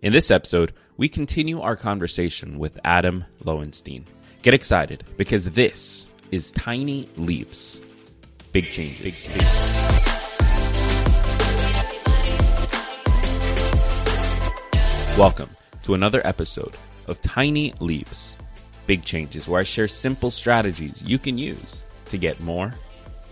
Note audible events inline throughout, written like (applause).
In this episode, we continue our conversation with Adam Lowenstein. Get excited because this is Tiny Leaps, Big Changes. Big, big. Welcome to another episode of Tiny Leaps, Big Changes, where I share simple strategies you can use to get more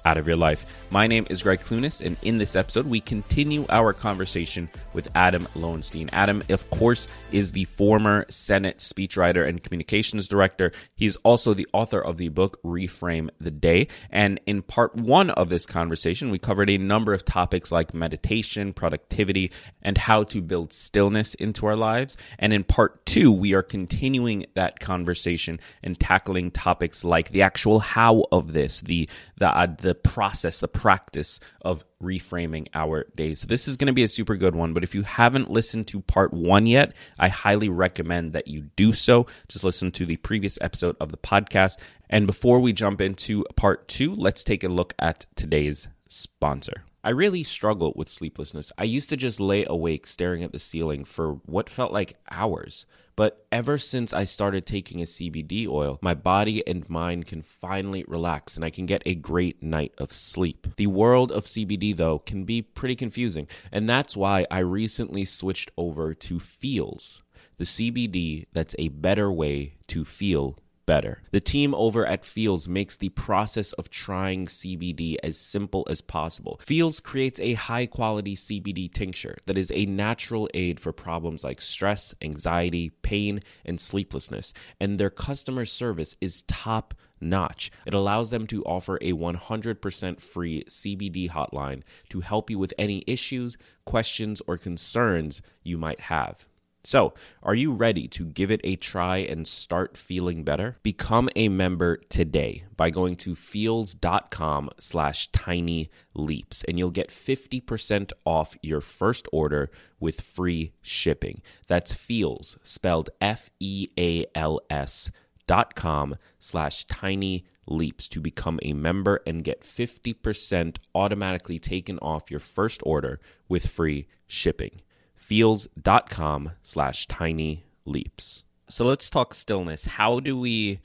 out of your life. My name is Greg Clunis, and in this episode, we continue our conversation with Adam Lowenstein. Adam, of course, is the former Senate speechwriter and communications director. He's also the author of the book Reframe the Day. And in part one of this conversation, we covered a number of topics like meditation, productivity, and how to build stillness into our lives. And in part two, we are continuing that conversation and tackling topics like the actual how of this, the the uh, the process, the practice of reframing our days. So this is going to be a super good one, but if you haven't listened to part 1 yet, I highly recommend that you do so. Just listen to the previous episode of the podcast. And before we jump into part 2, let's take a look at today's sponsor. I really struggle with sleeplessness. I used to just lay awake staring at the ceiling for what felt like hours. But ever since I started taking a CBD oil, my body and mind can finally relax and I can get a great night of sleep. The world of CBD, though, can be pretty confusing, and that's why I recently switched over to Feals, the CBD that's a better way to feel better. The team over at Feals makes the process of trying CBD as simple as possible. Feals creates a high quality CBD tincture that is a natural aid for problems like stress, anxiety, pain, and sleeplessness, and their customer service is top notch. It allows them to offer a 100% free CBD hotline to help you with any issues, questions, or concerns you might have. So, are you ready to give it a try and start feeling better? Become a member today by going to feals.com slash tiny leaps and you'll get 50% off your first order with free shipping. That's Feals, spelled F-E-A-L-S dot com slash tiny leaps to become a member and get 50% automatically taken off your first order with free shipping feals.com slash tiny leaps. So let's talk stillness. How do we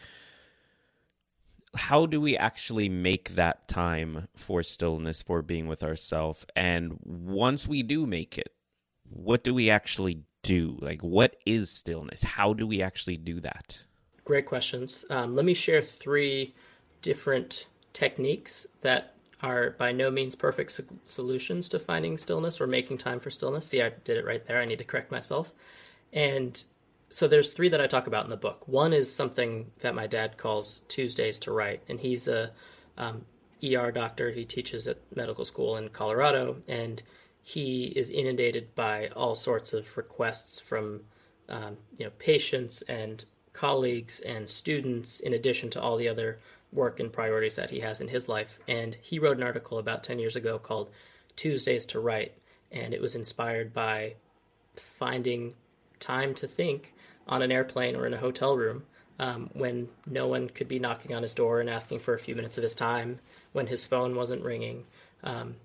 how do we actually make that time for stillness for being with ourselves and once we do make it what do we actually do? Like what is stillness? How do we actually do that? Great questions. Um, let me share three different techniques that are by no means perfect so- solutions to finding stillness or making time for stillness. See, I did it right there. I need to correct myself. And so there's three that I talk about in the book. One is something that my dad calls Tuesdays to write, and he's a um, ER doctor. He teaches at medical school in Colorado, and he is inundated by all sorts of requests from um, you know patients and colleagues and students, in addition to all the other work and priorities that he has in his life. And he wrote an article about 10 years ago called Tuesdays to Write. And it was inspired by finding time to think on an airplane or in a hotel room um, when no one could be knocking on his door and asking for a few minutes of his time, when his phone wasn't ringing. Um,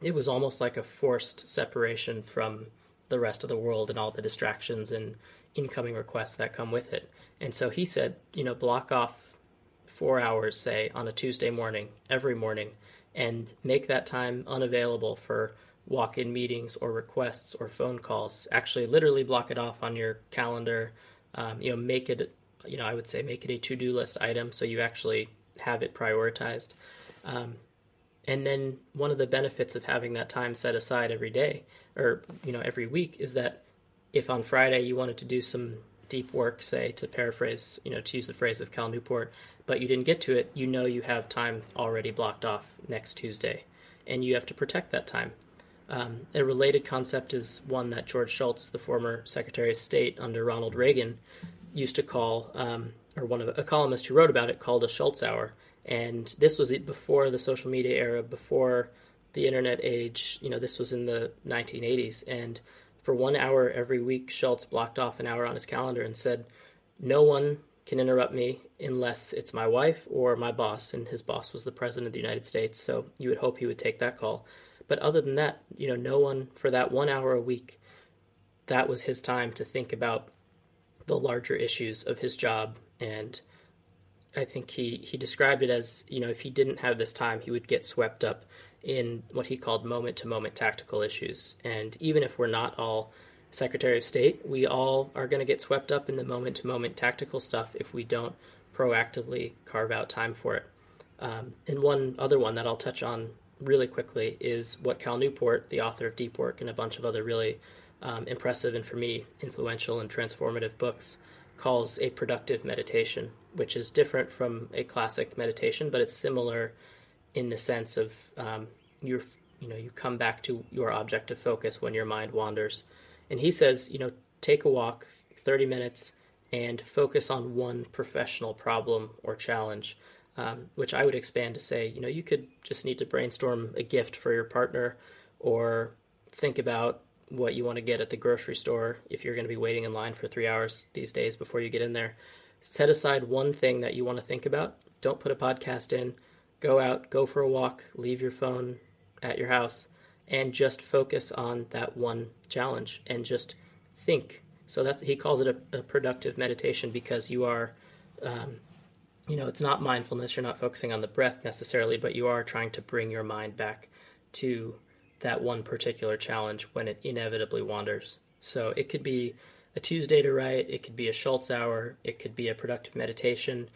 it was almost like a forced separation from the rest of the world and all the distractions and incoming requests that come with it. And so he said, you know, block off four hours, say, on a Tuesday morning, every morning, and make that time unavailable for walk in meetings or requests or phone calls. Actually, literally block it off on your calendar. Um, you know, make it, you know, I would say make it a to do list item so you actually have it prioritized. Um, and then one of the benefits of having that time set aside every day or, you know, every week is that if on Friday you wanted to do some deep work, say, to paraphrase, you know, to use the phrase of Cal Newport, but you didn't get to it, you know you have time already blocked off next Tuesday, and you have to protect that time. Um, a related concept is one that George Shultz, the former Secretary of State under Ronald Reagan, used to call, um, or one of a columnist who wrote about it called a Shultz hour. And this was before the social media era, before the internet age. You know, this was in the 1980s. And for one hour every week, Shultz blocked off an hour on his calendar and said, No one can interrupt me unless it's my wife or my boss. And his boss was the President of the United States. So you would hope he would take that call. But other than that, you know, no one for that one hour a week, that was his time to think about the larger issues of his job. And I think he, he described it as, you know, if he didn't have this time, he would get swept up in what he called moment to moment tactical issues. And even if we're not all Secretary of State, we all are going to get swept up in the moment to moment tactical stuff if we don't proactively carve out time for it. Um, and one other one that I'll touch on really quickly is what Cal Newport, the author of Deep Work and a bunch of other really um, impressive and for me influential and transformative books, calls a productive meditation, which is different from a classic meditation, but it's similar in the sense of um, you're you know you come back to your object of focus when your mind wanders. And he says, you know, take a walk, 30 minutes, and focus on one professional problem or challenge um, which I would expand to say, you know, you could just need to brainstorm a gift for your partner or think about what you want to get at the grocery store if you're going to be waiting in line for three hours these days before you get in there. Set aside one thing that you want to think about. Don't put a podcast in. Go out, go for a walk, leave your phone at your house, and just focus on that one challenge and just think. So that's he calls it a, a productive meditation because you are um, you know, it's not mindfulness. You're not focusing on the breath necessarily, but you are trying to bring your mind back to that one particular challenge when it inevitably wanders. So it could be a Tuesday to write, it could be a Shultz hour, it could be a productive meditation.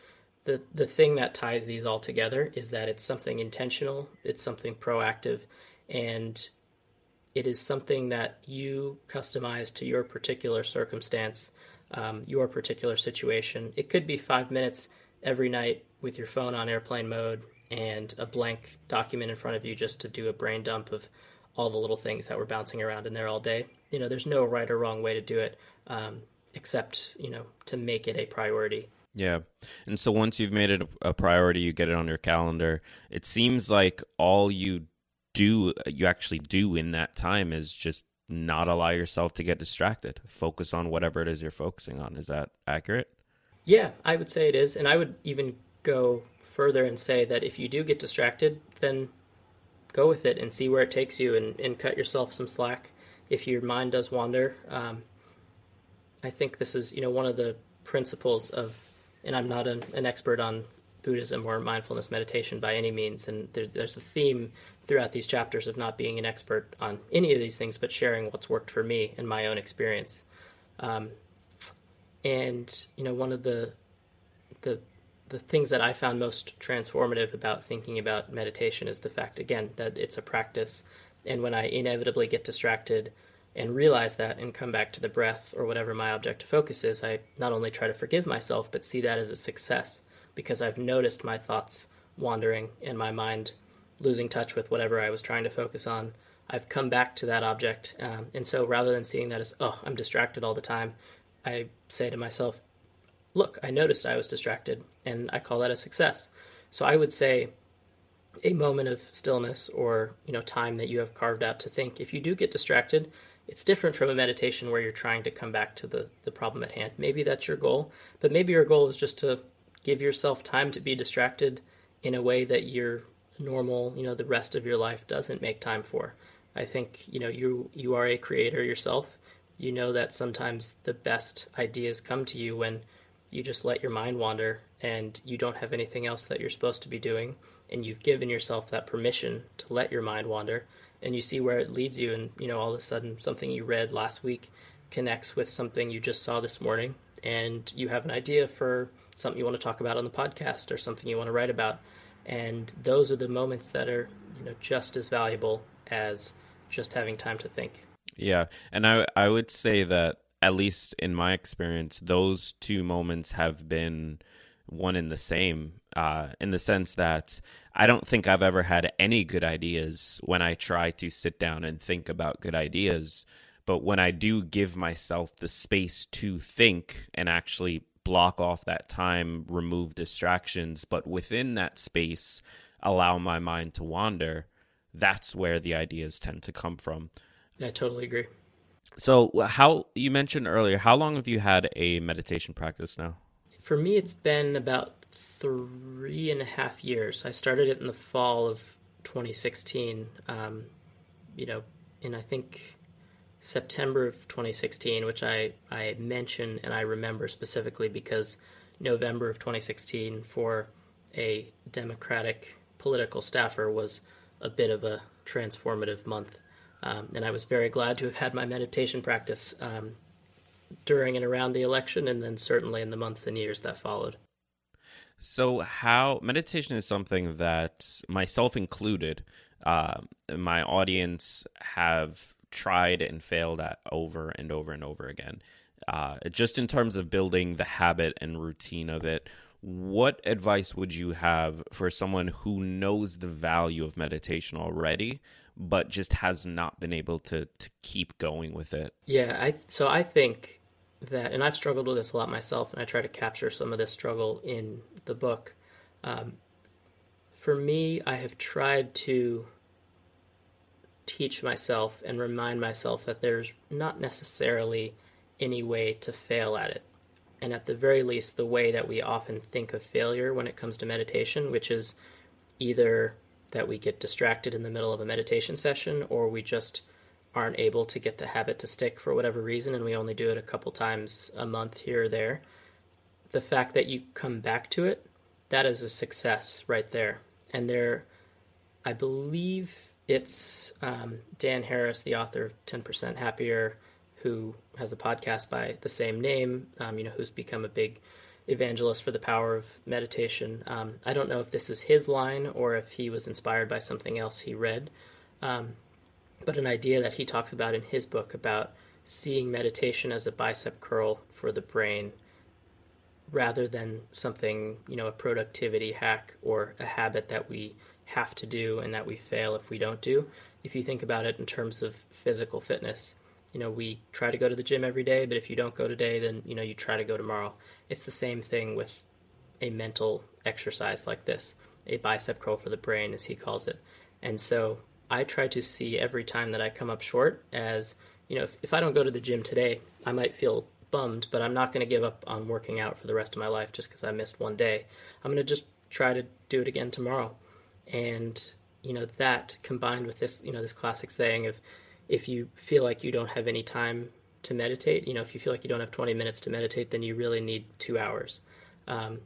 The the thing that ties these all together is that it's something intentional, it's something proactive, and it is something that you customize to your particular circumstance, um, your particular situation. It could be five minutes every night with your phone on airplane mode and a blank document in front of you just to do a brain dump of all the little things that were bouncing around in there all day. You know, there's no right or wrong way to do it, um, except you know to make it a priority. Yeah, and so once you've made it a priority, you get it on your calendar. It seems like all you do, you actually do in that time, is just not allow yourself to get distracted. Focus on whatever it is you're focusing on. Is that accurate? Yeah, I would say it is. And I would even go further and say that if you do get distracted, then go with it and see where it takes you and, and cut yourself some slack if your mind does wander. Um, I think this is, you know, one of the principles of, and I'm not an, an expert on Buddhism or mindfulness meditation by any means, and there, there's a theme throughout these chapters of not being an expert on any of these things, but sharing what's worked for me and my own experience. Um, and you know, one of the the the things that I found most transformative about thinking about meditation is the fact again that it's a practice, and when I inevitably get distracted and realize that and come back to the breath or whatever my object of focus is, I not only try to forgive myself but see that as a success because I've noticed my thoughts wandering and my mind losing touch with whatever I was trying to focus on. I've come back to that object, um, and so rather than seeing that as oh I'm distracted all the time, I say to myself, look, I noticed I was distracted, and I call that a success. So I would say a moment of stillness or you know time that you have carved out to think if you do get distracted it's different from a meditation where you're trying to come back to the, the problem at hand. Maybe that's your goal but maybe your goal is just to give yourself time to be distracted in a way that your normal you know the rest of your life doesn't make time for. I think you know you you are a creator yourself. You know that sometimes the best ideas come to you when you just let your mind wander and you don't have anything else that you're supposed to be doing and you've given yourself that permission to let your mind wander and you see where it leads you and you know all of a sudden something you read last week connects with something you just saw this morning and you have an idea for something you want to talk about on the podcast or something you want to write about. And those are the moments that are you know just as valuable as just having time to think. Yeah, and I I would say that at least in my experience, those two moments have been one in the same uh, in the sense that I don't think I've ever had any good ideas when I try to sit down and think about good ideas. But when I do give myself the space to think and actually block off that time, remove distractions, but within that space, allow my mind to wander, that's where the ideas tend to come from. I totally agree. So, how you mentioned earlier, how long have you had a meditation practice now? For me, it's been about three and a half years. I started it in the fall of 2016. Um, you know, in I think September of 2016, which I I mention and I remember specifically because November of 2016 for a Democratic political staffer was a bit of a transformative month. Um, and I was very glad to have had my meditation practice um, during and around the election, and then certainly in the months and years that followed. So, how meditation is something that myself included, uh, my audience have tried and failed at over and over and over again. Uh, just in terms of building the habit and routine of it, what advice would you have for someone who knows the value of meditation already but just has not been able to to keep going with it yeah i so i think that and i've struggled with this a lot myself and i try to capture some of this struggle in the book. Um, for me i have tried to teach myself and remind myself that there's not necessarily any way to fail at it. And at the very least, the way that we often think of failure when it comes to meditation, which is either that we get distracted in the middle of a meditation session or we just aren't able to get the habit to stick for whatever reason and we only do it a couple times a month here or there. The fact that you come back to it, that is a success right there. And there, I believe it's um, Dan Harris, the author of 10% Happier who has a podcast by the same name, um, you know, who's become a big evangelist for the power of meditation. Um, I don't know if this is his line or if he was inspired by something else he read, um, but an idea that he talks about in his book about seeing meditation as a bicep curl for the brain rather than something, you know, a productivity hack or a habit that we have to do and that we fail if we don't do. If you think about it in terms of physical fitness, you know we try to go to the gym every day but if you don't go today then you know you try to go tomorrow it's the same thing with a mental exercise like this a bicep curl for the brain as he calls it and so i try to see every time that i come up short as you know if, if i don't go to the gym today i might feel bummed but i'm not going to give up on working out for the rest of my life just because i missed one day i'm going to just try to do it again tomorrow and you know that combined with this you know this classic saying of if you feel like you don't have any time to meditate, you know, if you feel like you don't have 20 minutes to meditate, then you really need two hours. Um,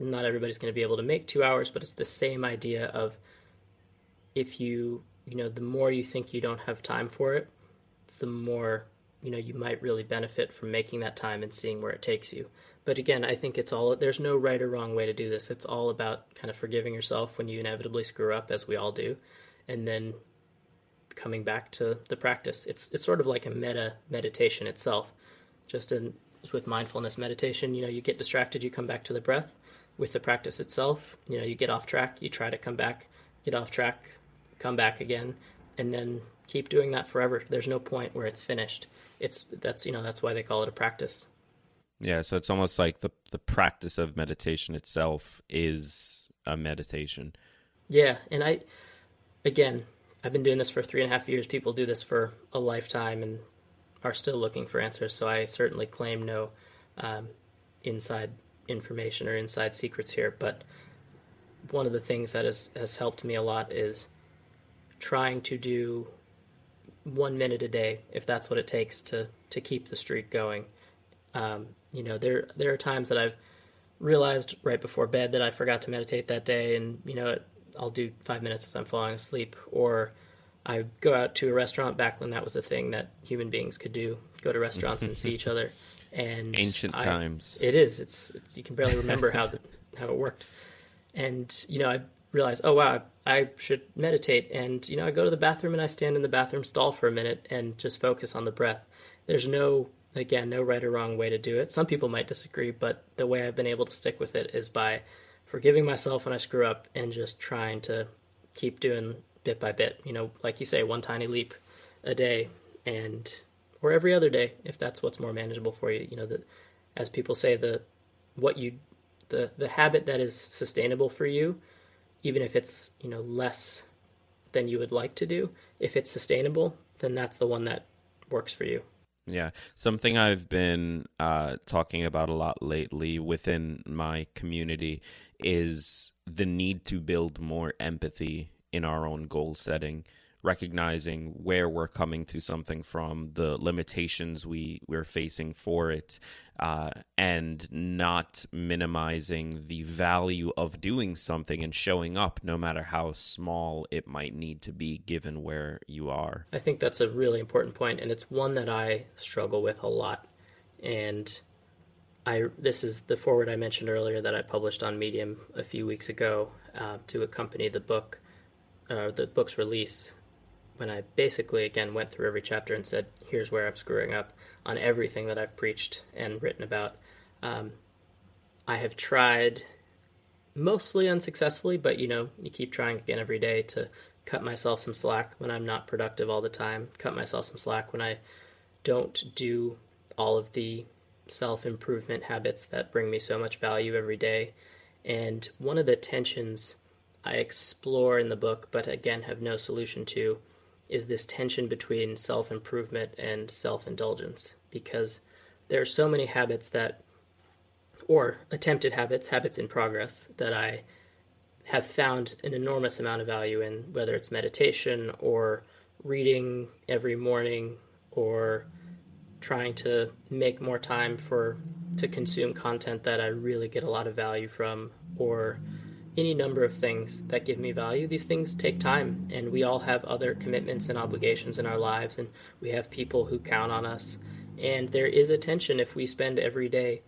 not everybody's going to be able to make two hours, but it's the same idea of if you, you know, the more you think you don't have time for it, the more, you know, you might really benefit from making that time and seeing where it takes you. But again, I think it's all, there's no right or wrong way to do this. It's all about kind of forgiving yourself when you inevitably screw up, as we all do, and then coming back to the practice. It's it's sort of like a meta meditation itself. Just in with mindfulness meditation, you know, you get distracted, you come back to the breath. With the practice itself, you know, you get off track, you try to come back, get off track, come back again, and then keep doing that forever. There's no point where it's finished. It's that's you know that's why they call it a practice. Yeah, so it's almost like the the practice of meditation itself is a meditation. Yeah, and I again, I've been doing this for three and a half years. People do this for a lifetime and are still looking for answers. So I certainly claim no um, inside information or inside secrets here. But one of the things that has, has helped me a lot is trying to do one minute a day, if that's what it takes to to keep the streak going. Um, you know, there there are times that I've realized right before bed that I forgot to meditate that day, and you know, I'll do five minutes as I'm falling asleep, or I go out to a restaurant back when that was a thing that human beings could do, go to restaurants and see each (laughs) other. And ancient I, times. It is. It's, it's you can barely remember how the, how it worked. And you know, I realized, oh wow, I should meditate. And you know, I go to the bathroom and I stand in the bathroom stall for a minute and just focus on the breath. There's no again, no right or wrong way to do it. Some people might disagree, but the way I've been able to stick with it is by forgiving myself when I screw up and just trying to keep doing bit by bit. You know, like you say, one tiny leap a day and or every other day if that's what's more manageable for you. You know, that as people say, the what you the the habit that is sustainable for you, even if it's you know less than you would like to do, if it's sustainable, then that's the one that works for you. Yeah, something I've been uh, talking about a lot lately within my community is the need to build more empathy in our own goal setting recognizing where we're coming to something from, the limitations we we're facing for it, uh, and not minimizing the value of doing something and showing up, no matter how small it might need to be, given where you are. I think that's a really important point, and it's one that I struggle with a lot. And I this is the forward I mentioned earlier that I published on Medium a few weeks ago uh, to accompany the book, uh, the book's release when I basically again went through every chapter and said, "Here's where I'm screwing up on everything that I've preached and written about." Um, I have tried, mostly unsuccessfully, but you know, you keep trying again every day to cut myself some slack when I'm not productive all the time. Cut myself some slack when I don't do all of the self improvement habits that bring me so much value every day. And one of the tensions I explore in the book, but again have no solution to, is this tension between self improvement and self indulgence because there are so many habits that, or attempted habits, habits in progress, that I have found an enormous amount of value in, whether it's meditation or reading every morning or trying to make more time for to consume content that I really get a lot of value from or any number of things that give me value. These things take time, and we all have other commitments and obligations in our lives, and we have people who count on us. And there is a tension if we spend every day,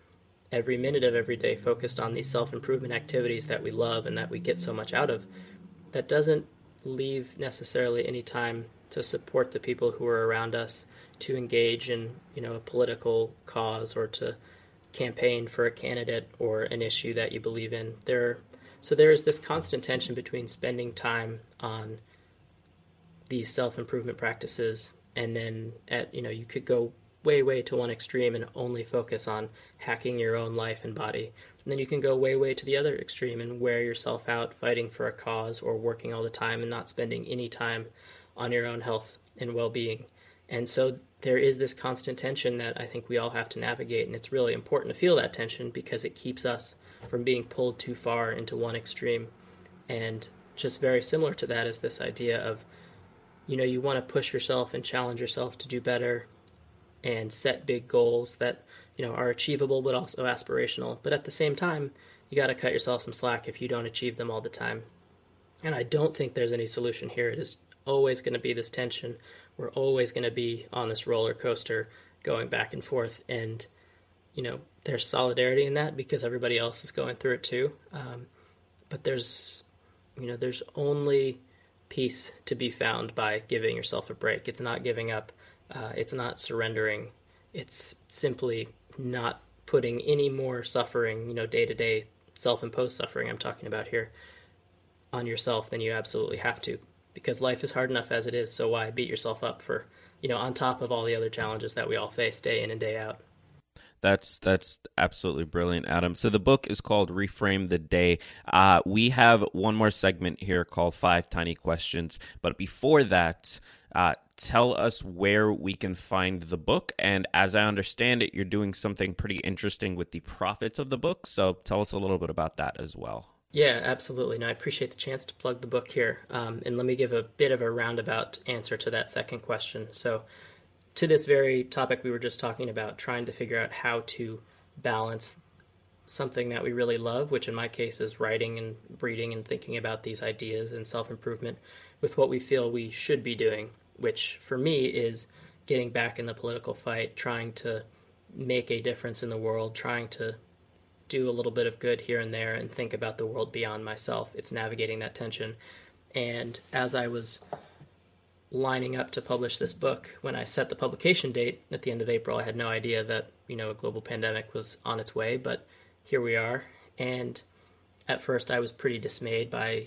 every minute of every day, focused on these self improvement activities that we love and that we get so much out of. That doesn't leave necessarily any time to support the people who are around us, to engage in you know a political cause or to campaign for a candidate or an issue that you believe in. There so there is this constant tension between spending time on these self improvement practices and then at you know you could go way way to one extreme and only focus on hacking your own life and body. And then you can go way way to the other extreme and wear yourself out fighting for a cause or working all the time and not spending any time on your own health and well-being. And so there is this constant tension that I think we all have to navigate and it's really important to feel that tension because it keeps us from being pulled too far into one extreme. And just very similar to that is this idea of, you know, you want to push yourself and challenge yourself to do better and set big goals that, you know, are achievable but also aspirational. But at the same time, you got to cut yourself some slack if you don't achieve them all the time. And I don't think there's any solution here. It is always going to be this tension. We're always going to be on this roller coaster going back and forth. And, you know, there's solidarity in that because everybody else is going through it too. Um, but there's, you know, there's only peace to be found by giving yourself a break. It's not giving up. Uh, it's not surrendering. It's simply not putting any more suffering, you know, day to day self-imposed suffering I'm talking about here on yourself than you absolutely have to because life is hard enough as it is. So why beat yourself up for, you know, on top of all the other challenges that we all face day in and day out. That's that's absolutely brilliant, Adam. So the book is called Reframe the Day. Uh, we have one more segment here called Five Tiny Questions, but before that, uh, tell us where we can find the book. And as I understand it, you're doing something pretty interesting with the profits of the book. So tell us a little bit about that as well. Yeah, absolutely. No, I appreciate the chance to plug the book here. Um, and let me give a bit of a roundabout answer to that second question. So to this very topic we were just talking about, trying to figure out how to balance something that we really love, which in my case is writing and reading and thinking about these ideas and self improvement, with what we feel we should be doing, which for me is getting back in the political fight, trying to make a difference in the world, trying to do a little bit of good here and there and think about the world beyond myself. It's navigating that tension. And as I was lining up to publish this book, when I set the publication date at the end of April, I had no idea that you know a global pandemic was on its way, but here we are. And at first, I was pretty dismayed by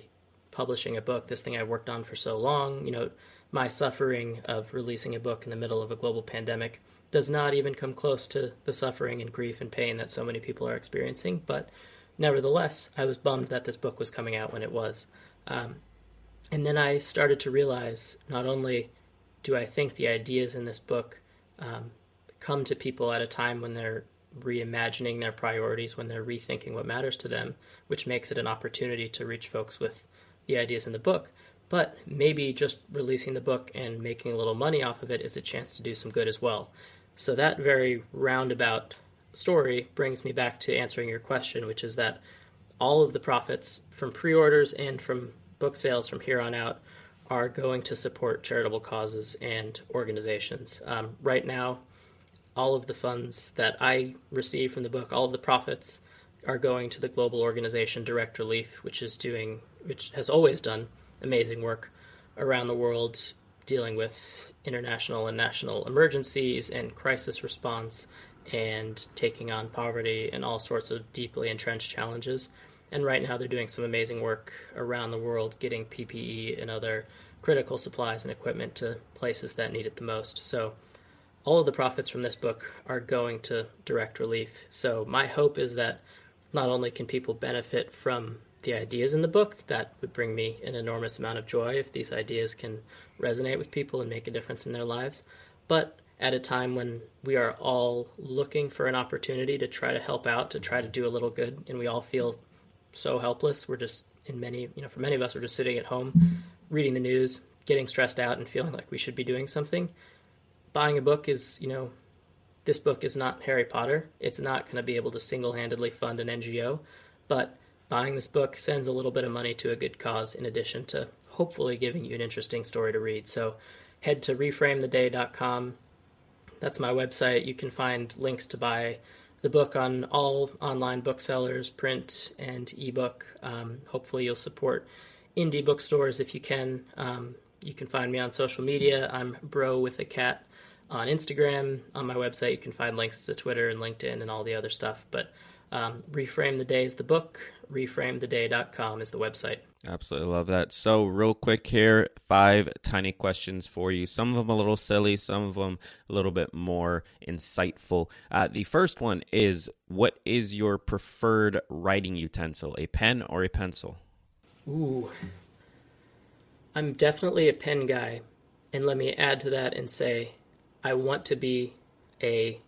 publishing a book, this thing I worked on for so long. You know, my suffering of releasing a book in the middle of a global pandemic does not even come close to the suffering and grief and pain that so many people are experiencing. But nevertheless, I was bummed that this book was coming out when it was. Um, and then I started to realize not only do I think the ideas in this book um, come to people at a time when they're reimagining their priorities, when they're rethinking what matters to them, which makes it an opportunity to reach folks with the ideas in the book. But maybe just releasing the book and making a little money off of it is a chance to do some good as well. So that very roundabout story brings me back to answering your question, which is that all of the profits from pre orders and from book sales from here on out are going to support charitable causes and organizations. Um, right now, all of the funds that I receive from the book, all of the profits, are going to the global organization Direct Relief, which is doing, which has always done amazing work around the world dealing with international and national emergencies and crisis response and taking on poverty and all sorts of deeply entrenched challenges. And right now, they're doing some amazing work around the world getting PPE and other critical supplies and equipment to places that need it the most. So, all of the profits from this book are going to direct relief. So, my hope is that not only can people benefit from the ideas in the book, that would bring me an enormous amount of joy if these ideas can resonate with people and make a difference in their lives. But at a time when we are all looking for an opportunity to try to help out, to try to do a little good, and we all feel so helpless. We're just, in many, you know, for many of us, we're just sitting at home, reading the news, getting stressed out, and feeling like we should be doing something. Buying a book is, you know, this book is not Harry Potter. It's not going to be able to single handedly fund an NGO, but buying this book sends a little bit of money to a good cause in addition to hopefully giving you an interesting story to read. So head to reframetheday.com. That's my website. You can find links to buy the book on all online booksellers, print and ebook. Um, hopefully, you'll support indie bookstores if you can. Um, you can find me on social media. I'm Bro with a Cat on Instagram. On my website, you can find links to Twitter and LinkedIn and all the other stuff. But um, Reframe the Day is the book. ReframeTheDay.com is the website. Absolutely love that. So, real quick here, five tiny questions for you. Some of them a little silly, some of them a little bit more insightful. Uh, the first one is What is your preferred writing utensil, a pen or a pencil? Ooh. I'm definitely a pen guy. And let me add to that and say, I want to be a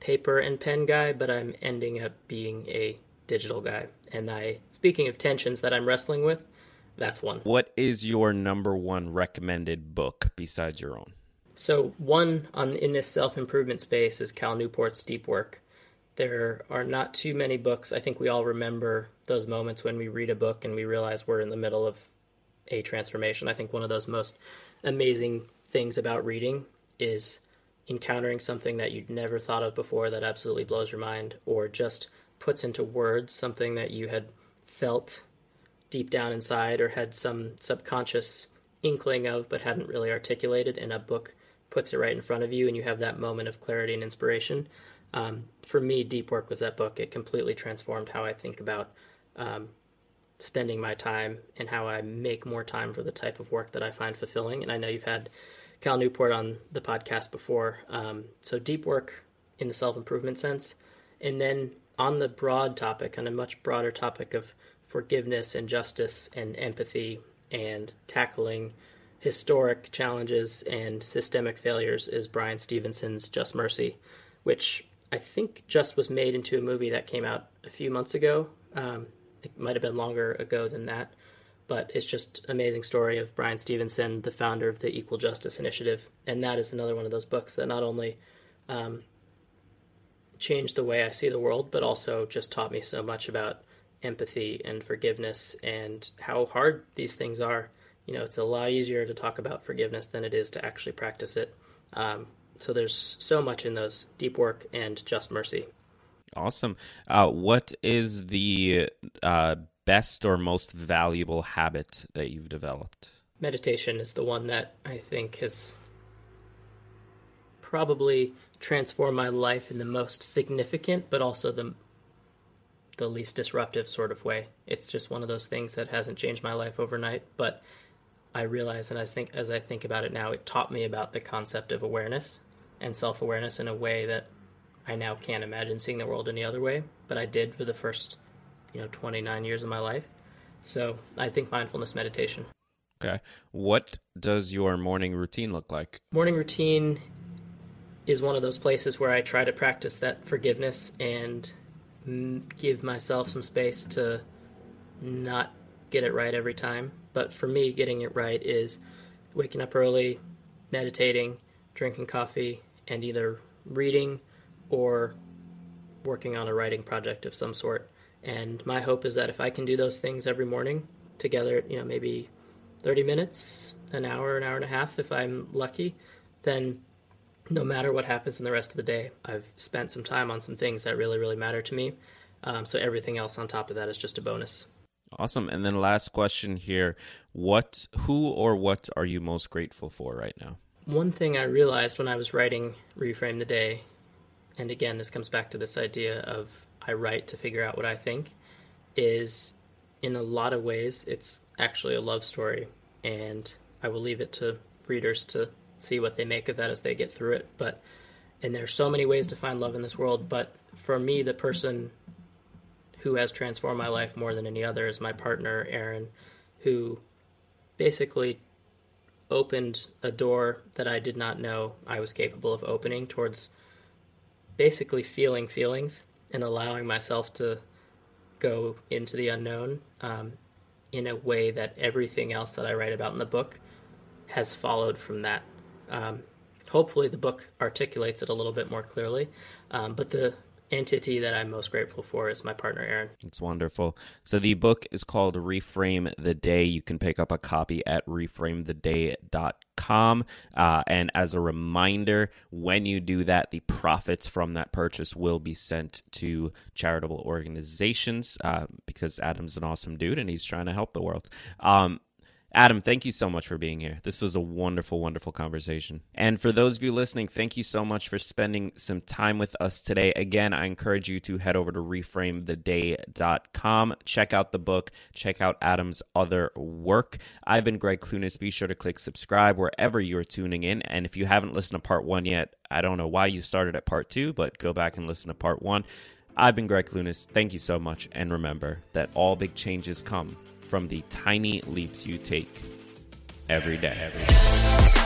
paper and pen guy, but I'm ending up being a digital guy. And I, speaking of tensions that I'm wrestling with, that's one. What is your number one recommended book besides your own? So one on in this self improvement space is Cal Newport's Deep Work. There are not too many books. I think we all remember those moments when we read a book and we realize we're in the middle of a transformation. I think one of those most amazing things about reading is encountering something that you'd never thought of before that absolutely blows your mind, or just puts into words something that you had felt deep down inside or had some subconscious inkling of but hadn't really articulated, and a book puts it right in front of you, and you have that moment of clarity and inspiration. Um, for me, Deep Work was that book. It completely transformed how I think about um, spending my time and how I make more time for the type of work that I find fulfilling. And I know you've had Cal Newport on the podcast before. Um, so deep work in the self improvement sense, and then on the broad topic, on a much broader topic of forgiveness and justice and empathy and tackling historic challenges and systemic failures, is Bryan Stevenson's Just Mercy, which I think just was made into a movie that came out a few months ago. Um, it might have been longer ago than that but it's just amazing story of Brian Stevenson, the founder of the Equal Justice Initiative, and that is another one of those books that not only um, changed the way I see the world, but also just taught me so much about empathy and forgiveness and how hard these things are. You know, it's a lot easier to talk about forgiveness than it is to actually practice it. Um, so there's so much in those deep work and just mercy. Awesome. Uh, what is the uh, best or most valuable habit that you've developed? meditation is the one that I think has probably transformed my life in the most significant, but also the the least disruptive sort of way. It's just one of those things that hasn't changed my life overnight, but I realize, and I think as I think about it now, it taught me about the concept of awareness and self awareness in a way that I now can't imagine seeing the world any other way. But I did for the first, you know, 29 years of my life. So I think mindfulness meditation. Okay. What does your morning routine look like? Morning routine is one of those places where I try to practice that forgiveness and give myself some space to not get it right every time. But for me, getting it right is waking up early, meditating, drinking coffee, and either reading or working on a writing project of some sort. And my hope is that if I can do those things every morning together, you know, maybe 30 minutes, an hour, an hour and a half, if I'm lucky, then no matter what happens in the rest of the day, I've spent some time on some things that really, really matter to me. Um, so everything else on top of that is just a bonus. Awesome. And then last question here: What, who, or what are you most grateful for right now? One thing I realized when I was writing "Reframe the Day," and again, this comes back to this idea of I write to figure out what I think, is in a lot of ways it's actually a love story, and I will leave it to readers to see what they make of that as they get through it. But and there's so many ways to find love in this world, but for me, the person who has transformed my life more than any other is my partner Aaron, who basically opened a door that I did not know I was capable of opening towards basically feeling feelings and allowing myself to go into the unknown um, in a way that everything else that I write about in the book has followed from that. Um, hopefully, the book articulates it a little bit more clearly, um, but the entity that I'm most grateful for is my partner, Aaron. It's wonderful. So the book is called Reframe the Day. You can pick up a copy at reframetheday.com. Uh, and as a reminder, when you do that, the profits from that purchase will be sent to charitable organizations uh, because Adam's an awesome dude and he's trying to help the world. Um, Adam, thank you so much for being here. This was a wonderful, wonderful conversation. And for those of you listening, thank you so much for spending some time with us today. Again, I encourage you to head over to reframetheday.com, check out the book, check out Adam's other work. I've been Greg Clunis. Be sure to click subscribe wherever you're tuning in. And if you haven't listened to part one yet, I don't know why you started at part two, but go back and listen to part one. I've been Greg Clunis. Thank you so much. And remember that all big changes come from the tiny leaps you take every day. Every day.